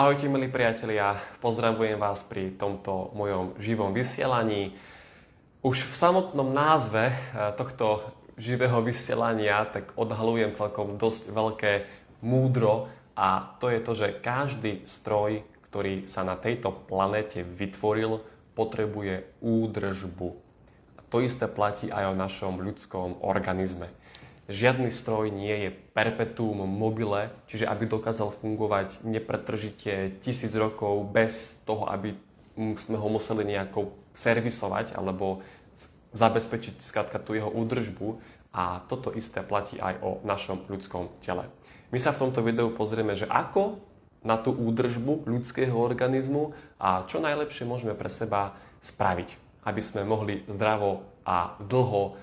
Ahojte milí priatelia, pozdravujem vás pri tomto mojom živom vysielaní. Už v samotnom názve eh, tohto živého vysielania tak odhalujem celkom dosť veľké múdro a to je to, že každý stroj, ktorý sa na tejto planete vytvoril, potrebuje údržbu. A to isté platí aj o našom ľudskom organizme. Žiadny stroj nie je perpetuum mobile, čiže aby dokázal fungovať nepretržite tisíc rokov bez toho, aby sme ho museli nejako servisovať alebo zabezpečiť skrátka tú jeho údržbu. A toto isté platí aj o našom ľudskom tele. My sa v tomto videu pozrieme, že ako na tú údržbu ľudského organizmu a čo najlepšie môžeme pre seba spraviť, aby sme mohli zdravo a dlho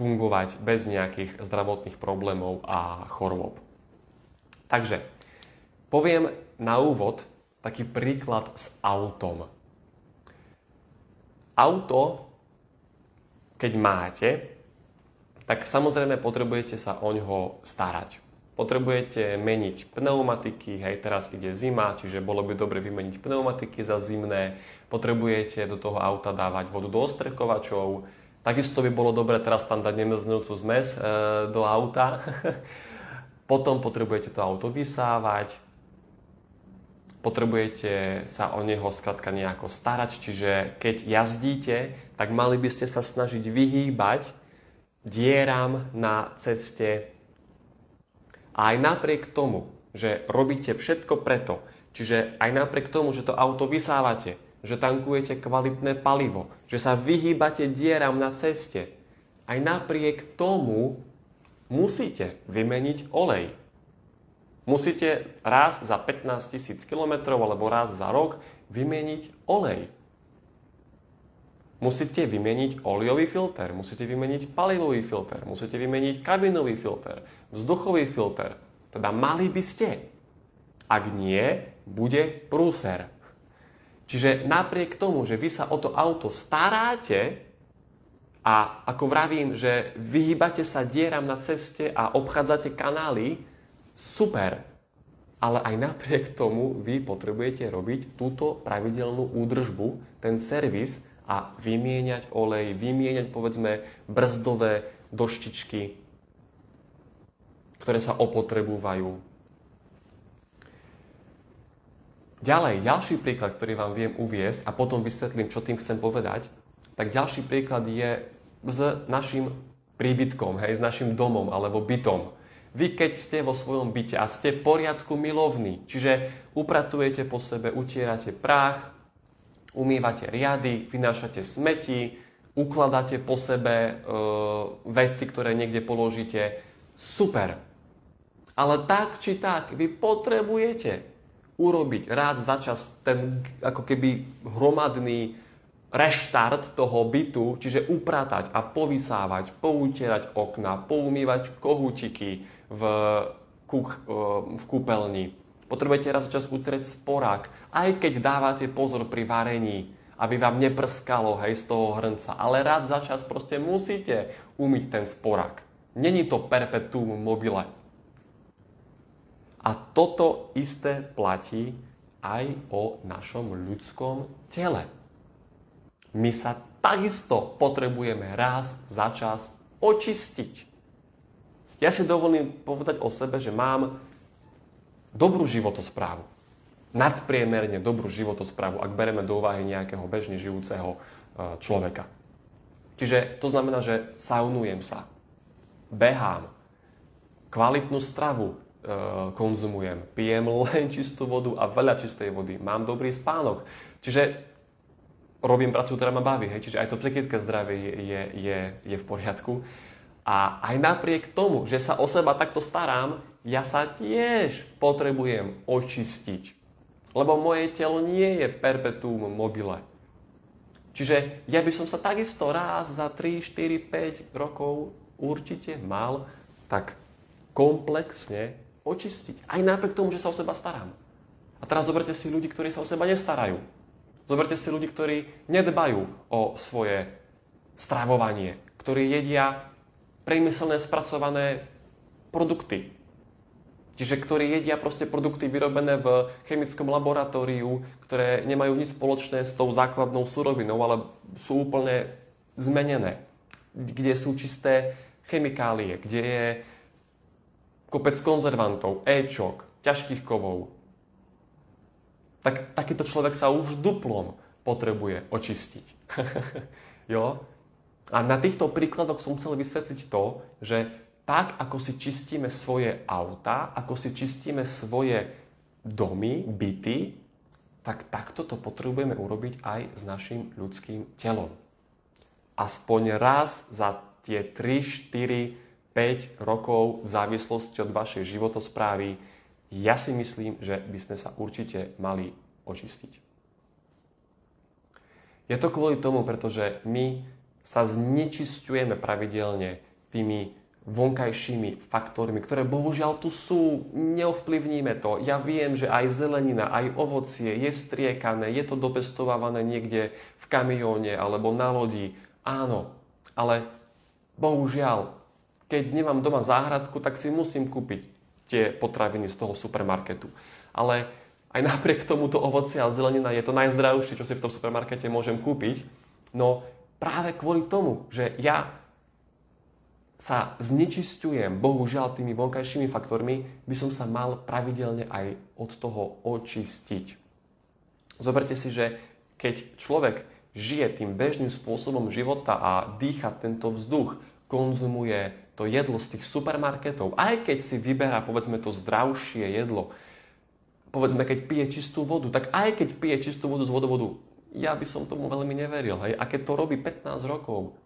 fungovať bez nejakých zdravotných problémov a chorôb. Takže poviem na úvod taký príklad s autom. Auto, keď máte, tak samozrejme potrebujete sa o ňoho starať. Potrebujete meniť pneumatiky, hej, teraz ide zima, čiže bolo by dobre vymeniť pneumatiky za zimné. Potrebujete do toho auta dávať vodu do ostrekovačov, Takisto by bolo dobré teraz tam dať nemrznúcu zmes e, do auta. Potom potrebujete to auto vysávať, potrebujete sa o neho skladka nejako starať, čiže keď jazdíte, tak mali by ste sa snažiť vyhýbať dieram na ceste. A aj napriek tomu, že robíte všetko preto, čiže aj napriek tomu, že to auto vysávate, že tankujete kvalitné palivo, že sa vyhýbate dieram na ceste. Aj napriek tomu musíte vymeniť olej. Musíte raz za 15 tisíc kilometrov alebo raz za rok vymeniť olej. Musíte vymeniť olejový filter, musíte vymeniť palivový filter, musíte vymeniť kabinový filter, vzduchový filter. Teda mali by ste. Ak nie, bude prúser. Čiže napriek tomu, že vy sa o to auto staráte a ako vravím, že vyhýbate sa dieram na ceste a obchádzate kanály, super. Ale aj napriek tomu vy potrebujete robiť túto pravidelnú údržbu, ten servis a vymieňať olej, vymieňať povedzme brzdové doštičky, ktoré sa opotrebúvajú, Ďalej, ďalší príklad, ktorý vám viem uviesť a potom vysvetlím, čo tým chcem povedať, tak ďalší príklad je s našim príbytkom, hej, s našim domom alebo bytom. Vy keď ste vo svojom byte a ste poriadku milovní, čiže upratujete po sebe, utierate prach, umývate riady, vynášate smeti, ukladáte po sebe e, veci, ktoré niekde položíte, super. Ale tak či tak, vy potrebujete urobiť raz za čas ten ako keby hromadný reštart toho bytu, čiže upratať a povysávať, poutierať okna, poumývať kohútiky v, kúk, e, v kúpeľni. Potrebujete raz za čas utrieť sporák, aj keď dávate pozor pri varení, aby vám neprskalo hej, z toho hrnca. Ale raz za čas proste musíte umyť ten sporák. Není to perpetuum mobile. A toto isté platí aj o našom ľudskom tele. My sa takisto potrebujeme raz za čas očistiť. Ja si dovolím povedať o sebe, že mám dobrú životosprávu. Nadpriemerne dobrú životosprávu, ak bereme do úvahy nejakého bežne žijúceho e, človeka. Čiže to znamená, že saunujem sa, behám, kvalitnú stravu konzumujem. Pijem len čistú vodu a veľa čistej vody. Mám dobrý spánok. Čiže robím prácu, ktorá ma baví. Hej? Čiže aj to psychické zdravie je, je, je v poriadku. A aj napriek tomu, že sa o seba takto starám, ja sa tiež potrebujem očistiť. Lebo moje telo nie je perpetuum mobile. Čiže ja by som sa takisto raz za 3, 4, 5 rokov určite mal tak komplexne očistiť. Aj napriek tomu, že sa o seba starám. A teraz zoberte si ľudí, ktorí sa o seba nestarajú. Zoberte si ľudí, ktorí nedbajú o svoje stravovanie, ktorí jedia priemyselné spracované produkty. Čiže ktorí jedia proste produkty vyrobené v chemickom laboratóriu, ktoré nemajú nič spoločné s tou základnou surovinou, ale sú úplne zmenené. Kde sú čisté chemikálie, kde je kopec konzervantov, éčok, ťažkých kovov. Tak takýto človek sa už duplom potrebuje očistiť. jo? A na týchto príkladoch som chcel vysvetliť to, že tak, ako si čistíme svoje auta, ako si čistíme svoje domy, byty, tak takto to potrebujeme urobiť aj s našim ľudským telom. Aspoň raz za tie 3, 4, 5 rokov v závislosti od vašej životosprávy, ja si myslím, že by sme sa určite mali očistiť. Je to kvôli tomu, pretože my sa znečisťujeme pravidelne tými vonkajšími faktormi, ktoré bohužiaľ tu sú, neovplyvníme to. Ja viem, že aj zelenina, aj ovocie je striekané, je to dopestovávané niekde v kamióne alebo na lodi. Áno, ale bohužiaľ, keď nemám doma záhradku, tak si musím kúpiť tie potraviny z toho supermarketu. Ale aj napriek tomu to ovocie a zelenina je to najzdravšie, čo si v tom supermarkete môžem kúpiť. No práve kvôli tomu, že ja sa znečisťujem, bohužiaľ, tými vonkajšími faktormi, by som sa mal pravidelne aj od toho očistiť. Zoberte si, že keď človek žije tým bežným spôsobom života a dýcha tento vzduch, konzumuje to jedlo z tých supermarketov, aj keď si vyberá, povedzme, to zdravšie jedlo, povedzme, keď pije čistú vodu, tak aj keď pije čistú vodu z vodovodu, ja by som tomu veľmi neveril. Hej? A keď to robí 15 rokov,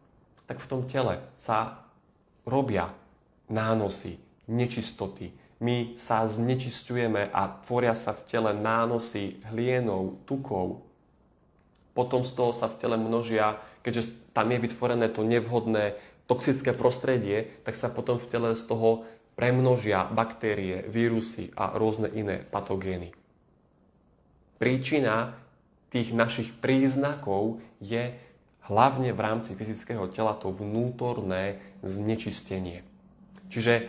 tak v tom tele sa robia nánosy, nečistoty. My sa znečistujeme a tvoria sa v tele nánosy hlienov, tukov. Potom z toho sa v tele množia, keďže tam je vytvorené to nevhodné toxické prostredie, tak sa potom v tele z toho premnožia baktérie, vírusy a rôzne iné patogény. Príčina tých našich príznakov je hlavne v rámci fyzického tela to vnútorné znečistenie. Čiže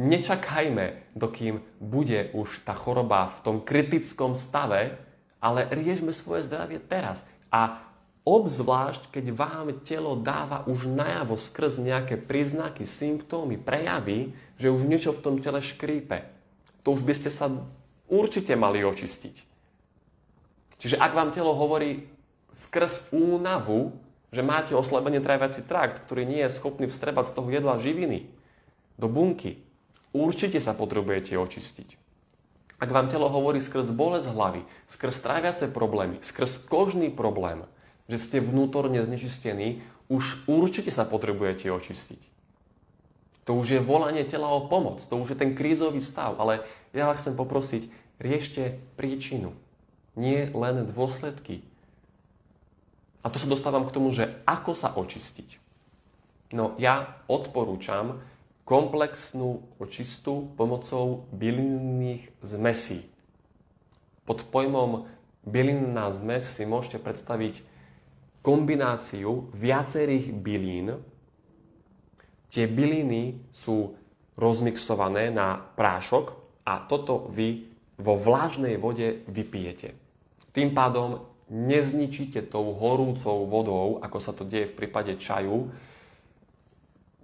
nečakajme, dokým bude už tá choroba v tom kritickom stave, ale riešme svoje zdravie teraz. A obzvlášť, keď vám telo dáva už najavo skrz nejaké príznaky, symptómy, prejavy, že už niečo v tom tele škrípe. To už by ste sa určite mali očistiť. Čiže ak vám telo hovorí, skrz únavu, že máte oslabený tráviaci trakt, ktorý nie je schopný vstrebať z toho jedla živiny do bunky, určite sa potrebujete očistiť. Ak vám telo hovorí skrz bolesť hlavy, skrz tráviace problémy, skrz kožný problém, že ste vnútorne znečistení, už určite sa potrebujete očistiť. To už je volanie tela o pomoc, to už je ten krízový stav, ale ja vás chcem poprosiť, riešte príčinu, nie len dôsledky. A to sa dostávam k tomu, že ako sa očistiť. No ja odporúčam komplexnú očistu pomocou bylinných zmesí. Pod pojmom bylinná zmes si môžete predstaviť kombináciu viacerých bylín. Tie byliny sú rozmixované na prášok a toto vy vo vlážnej vode vypijete. Tým pádom nezničíte tou horúcou vodou, ako sa to deje v prípade čaju,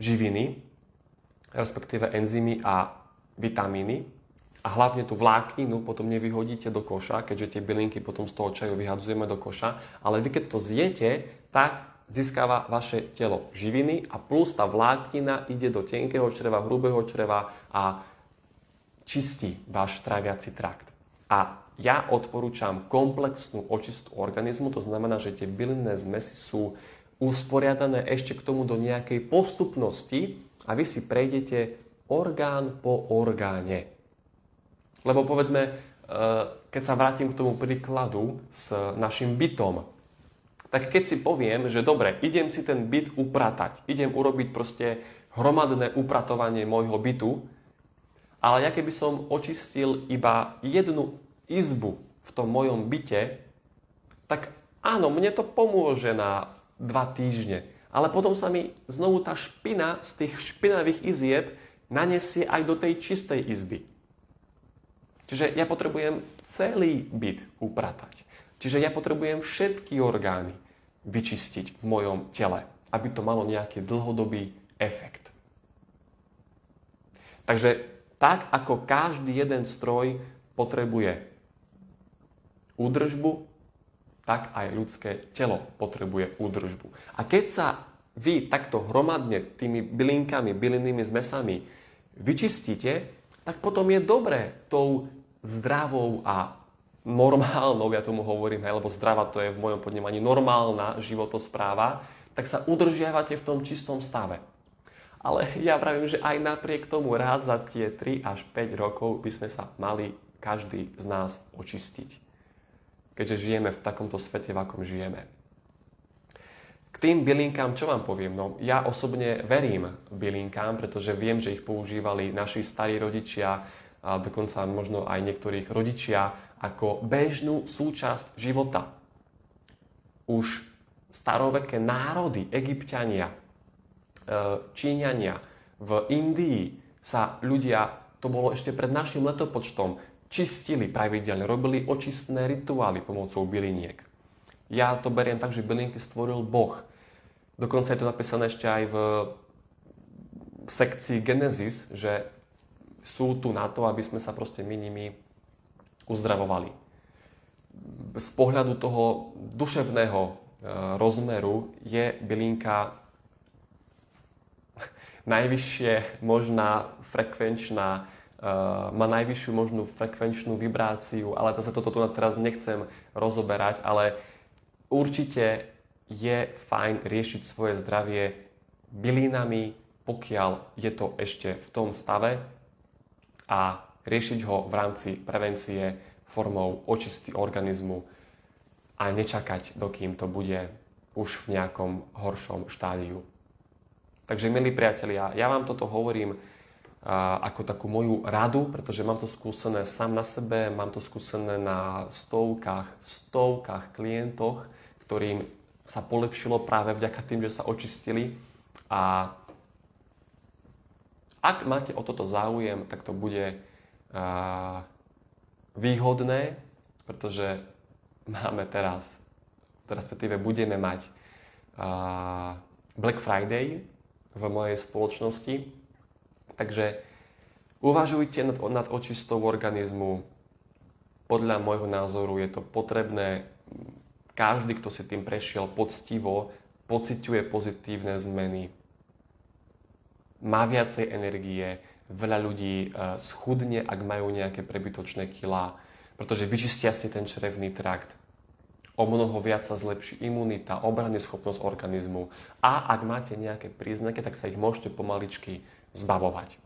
živiny, respektíve enzymy a vitamíny a hlavne tú vlákninu potom nevyhodíte do koša, keďže tie bylinky potom z toho čaju vyhadzujeme do koša, ale vy keď to zjete, tak získava vaše telo živiny a plus tá vláknina ide do tenkého čreva, hrubého čreva a čistí váš tráviaci trakt. A ja odporúčam komplexnú očistu organizmu, to znamená, že tie bylinné zmesy sú usporiadané ešte k tomu do nejakej postupnosti a vy si prejdete orgán po orgáne. Lebo povedzme, e, keď sa vrátim k tomu príkladu s našim bytom, tak keď si poviem, že dobre, idem si ten byt upratať, idem urobiť proste hromadné upratovanie môjho bytu, ale ja keby som očistil iba jednu izbu v tom mojom byte, tak áno, mne to pomôže na dva týždne. Ale potom sa mi znovu tá špina z tých špinavých izieb nanesie aj do tej čistej izby. Čiže ja potrebujem celý byt upratať. Čiže ja potrebujem všetky orgány vyčistiť v mojom tele, aby to malo nejaký dlhodobý efekt. Takže tak ako každý jeden stroj potrebuje údržbu, tak aj ľudské telo potrebuje údržbu. A keď sa vy takto hromadne tými bylinkami, bylinnými zmesami vyčistíte, tak potom je dobré tou zdravou a normálnou, ja tomu hovorím, lebo zdravá to je v mojom podnímaní normálna životospráva, tak sa udržiavate v tom čistom stave. Ale ja pravím, že aj napriek tomu raz za tie 3 až 5 rokov by sme sa mali každý z nás očistiť. Keďže žijeme v takomto svete, v akom žijeme. K tým bylinkám, čo vám poviem? No, ja osobne verím bylinkám, pretože viem, že ich používali naši starí rodičia, a dokonca možno aj niektorých rodičia ako bežnú súčasť života. Už staroveké národy, egyptiania, e, číňania v Indii sa ľudia, to bolo ešte pred našim letopočtom, čistili pravidelne, robili očistné rituály pomocou byliniek. Ja to beriem tak, že bylinky stvoril Boh. Dokonca je to napísané ešte aj v sekcii Genesis, že sú tu na to, aby sme sa proste my nimi uzdravovali. Z pohľadu toho duševného e, rozmeru je bylinka najvyššie možná frekvenčná, e, má najvyššiu možnú frekvenčnú vibráciu, ale zase toto tu teraz nechcem rozoberať, ale určite je fajn riešiť svoje zdravie bylinami, pokiaľ je to ešte v tom stave, a riešiť ho v rámci prevencie formou očisty organizmu a nečakať, dokým to bude už v nejakom horšom štádiu. Takže, milí priatelia, ja vám toto hovorím ako takú moju radu, pretože mám to skúsené sám na sebe, mám to skúsené na stovkách, stovkách klientoch, ktorým sa polepšilo práve vďaka tým, že sa očistili a ak máte o toto záujem, tak to bude výhodné, pretože máme teraz, respektíve budeme mať Black Friday v mojej spoločnosti. Takže uvažujte nad, nad očistou organizmu. Podľa môjho názoru je to potrebné. Každý, kto si tým prešiel poctivo, pociťuje pozitívne zmeny má viacej energie, veľa ľudí e, schudne, ak majú nejaké prebytočné kilá, pretože vyčistia si ten črevný trakt. O mnoho viac sa zlepší imunita, obranná schopnosť organizmu a ak máte nejaké príznaky, tak sa ich môžete pomaličky zbavovať.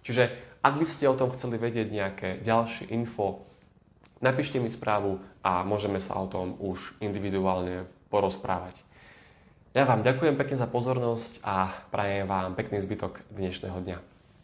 Čiže ak by ste o tom chceli vedieť nejaké ďalšie info, napíšte mi správu a môžeme sa o tom už individuálne porozprávať. Ja vám ďakujem pekne za pozornosť a prajem vám pekný zbytok dnešného dňa.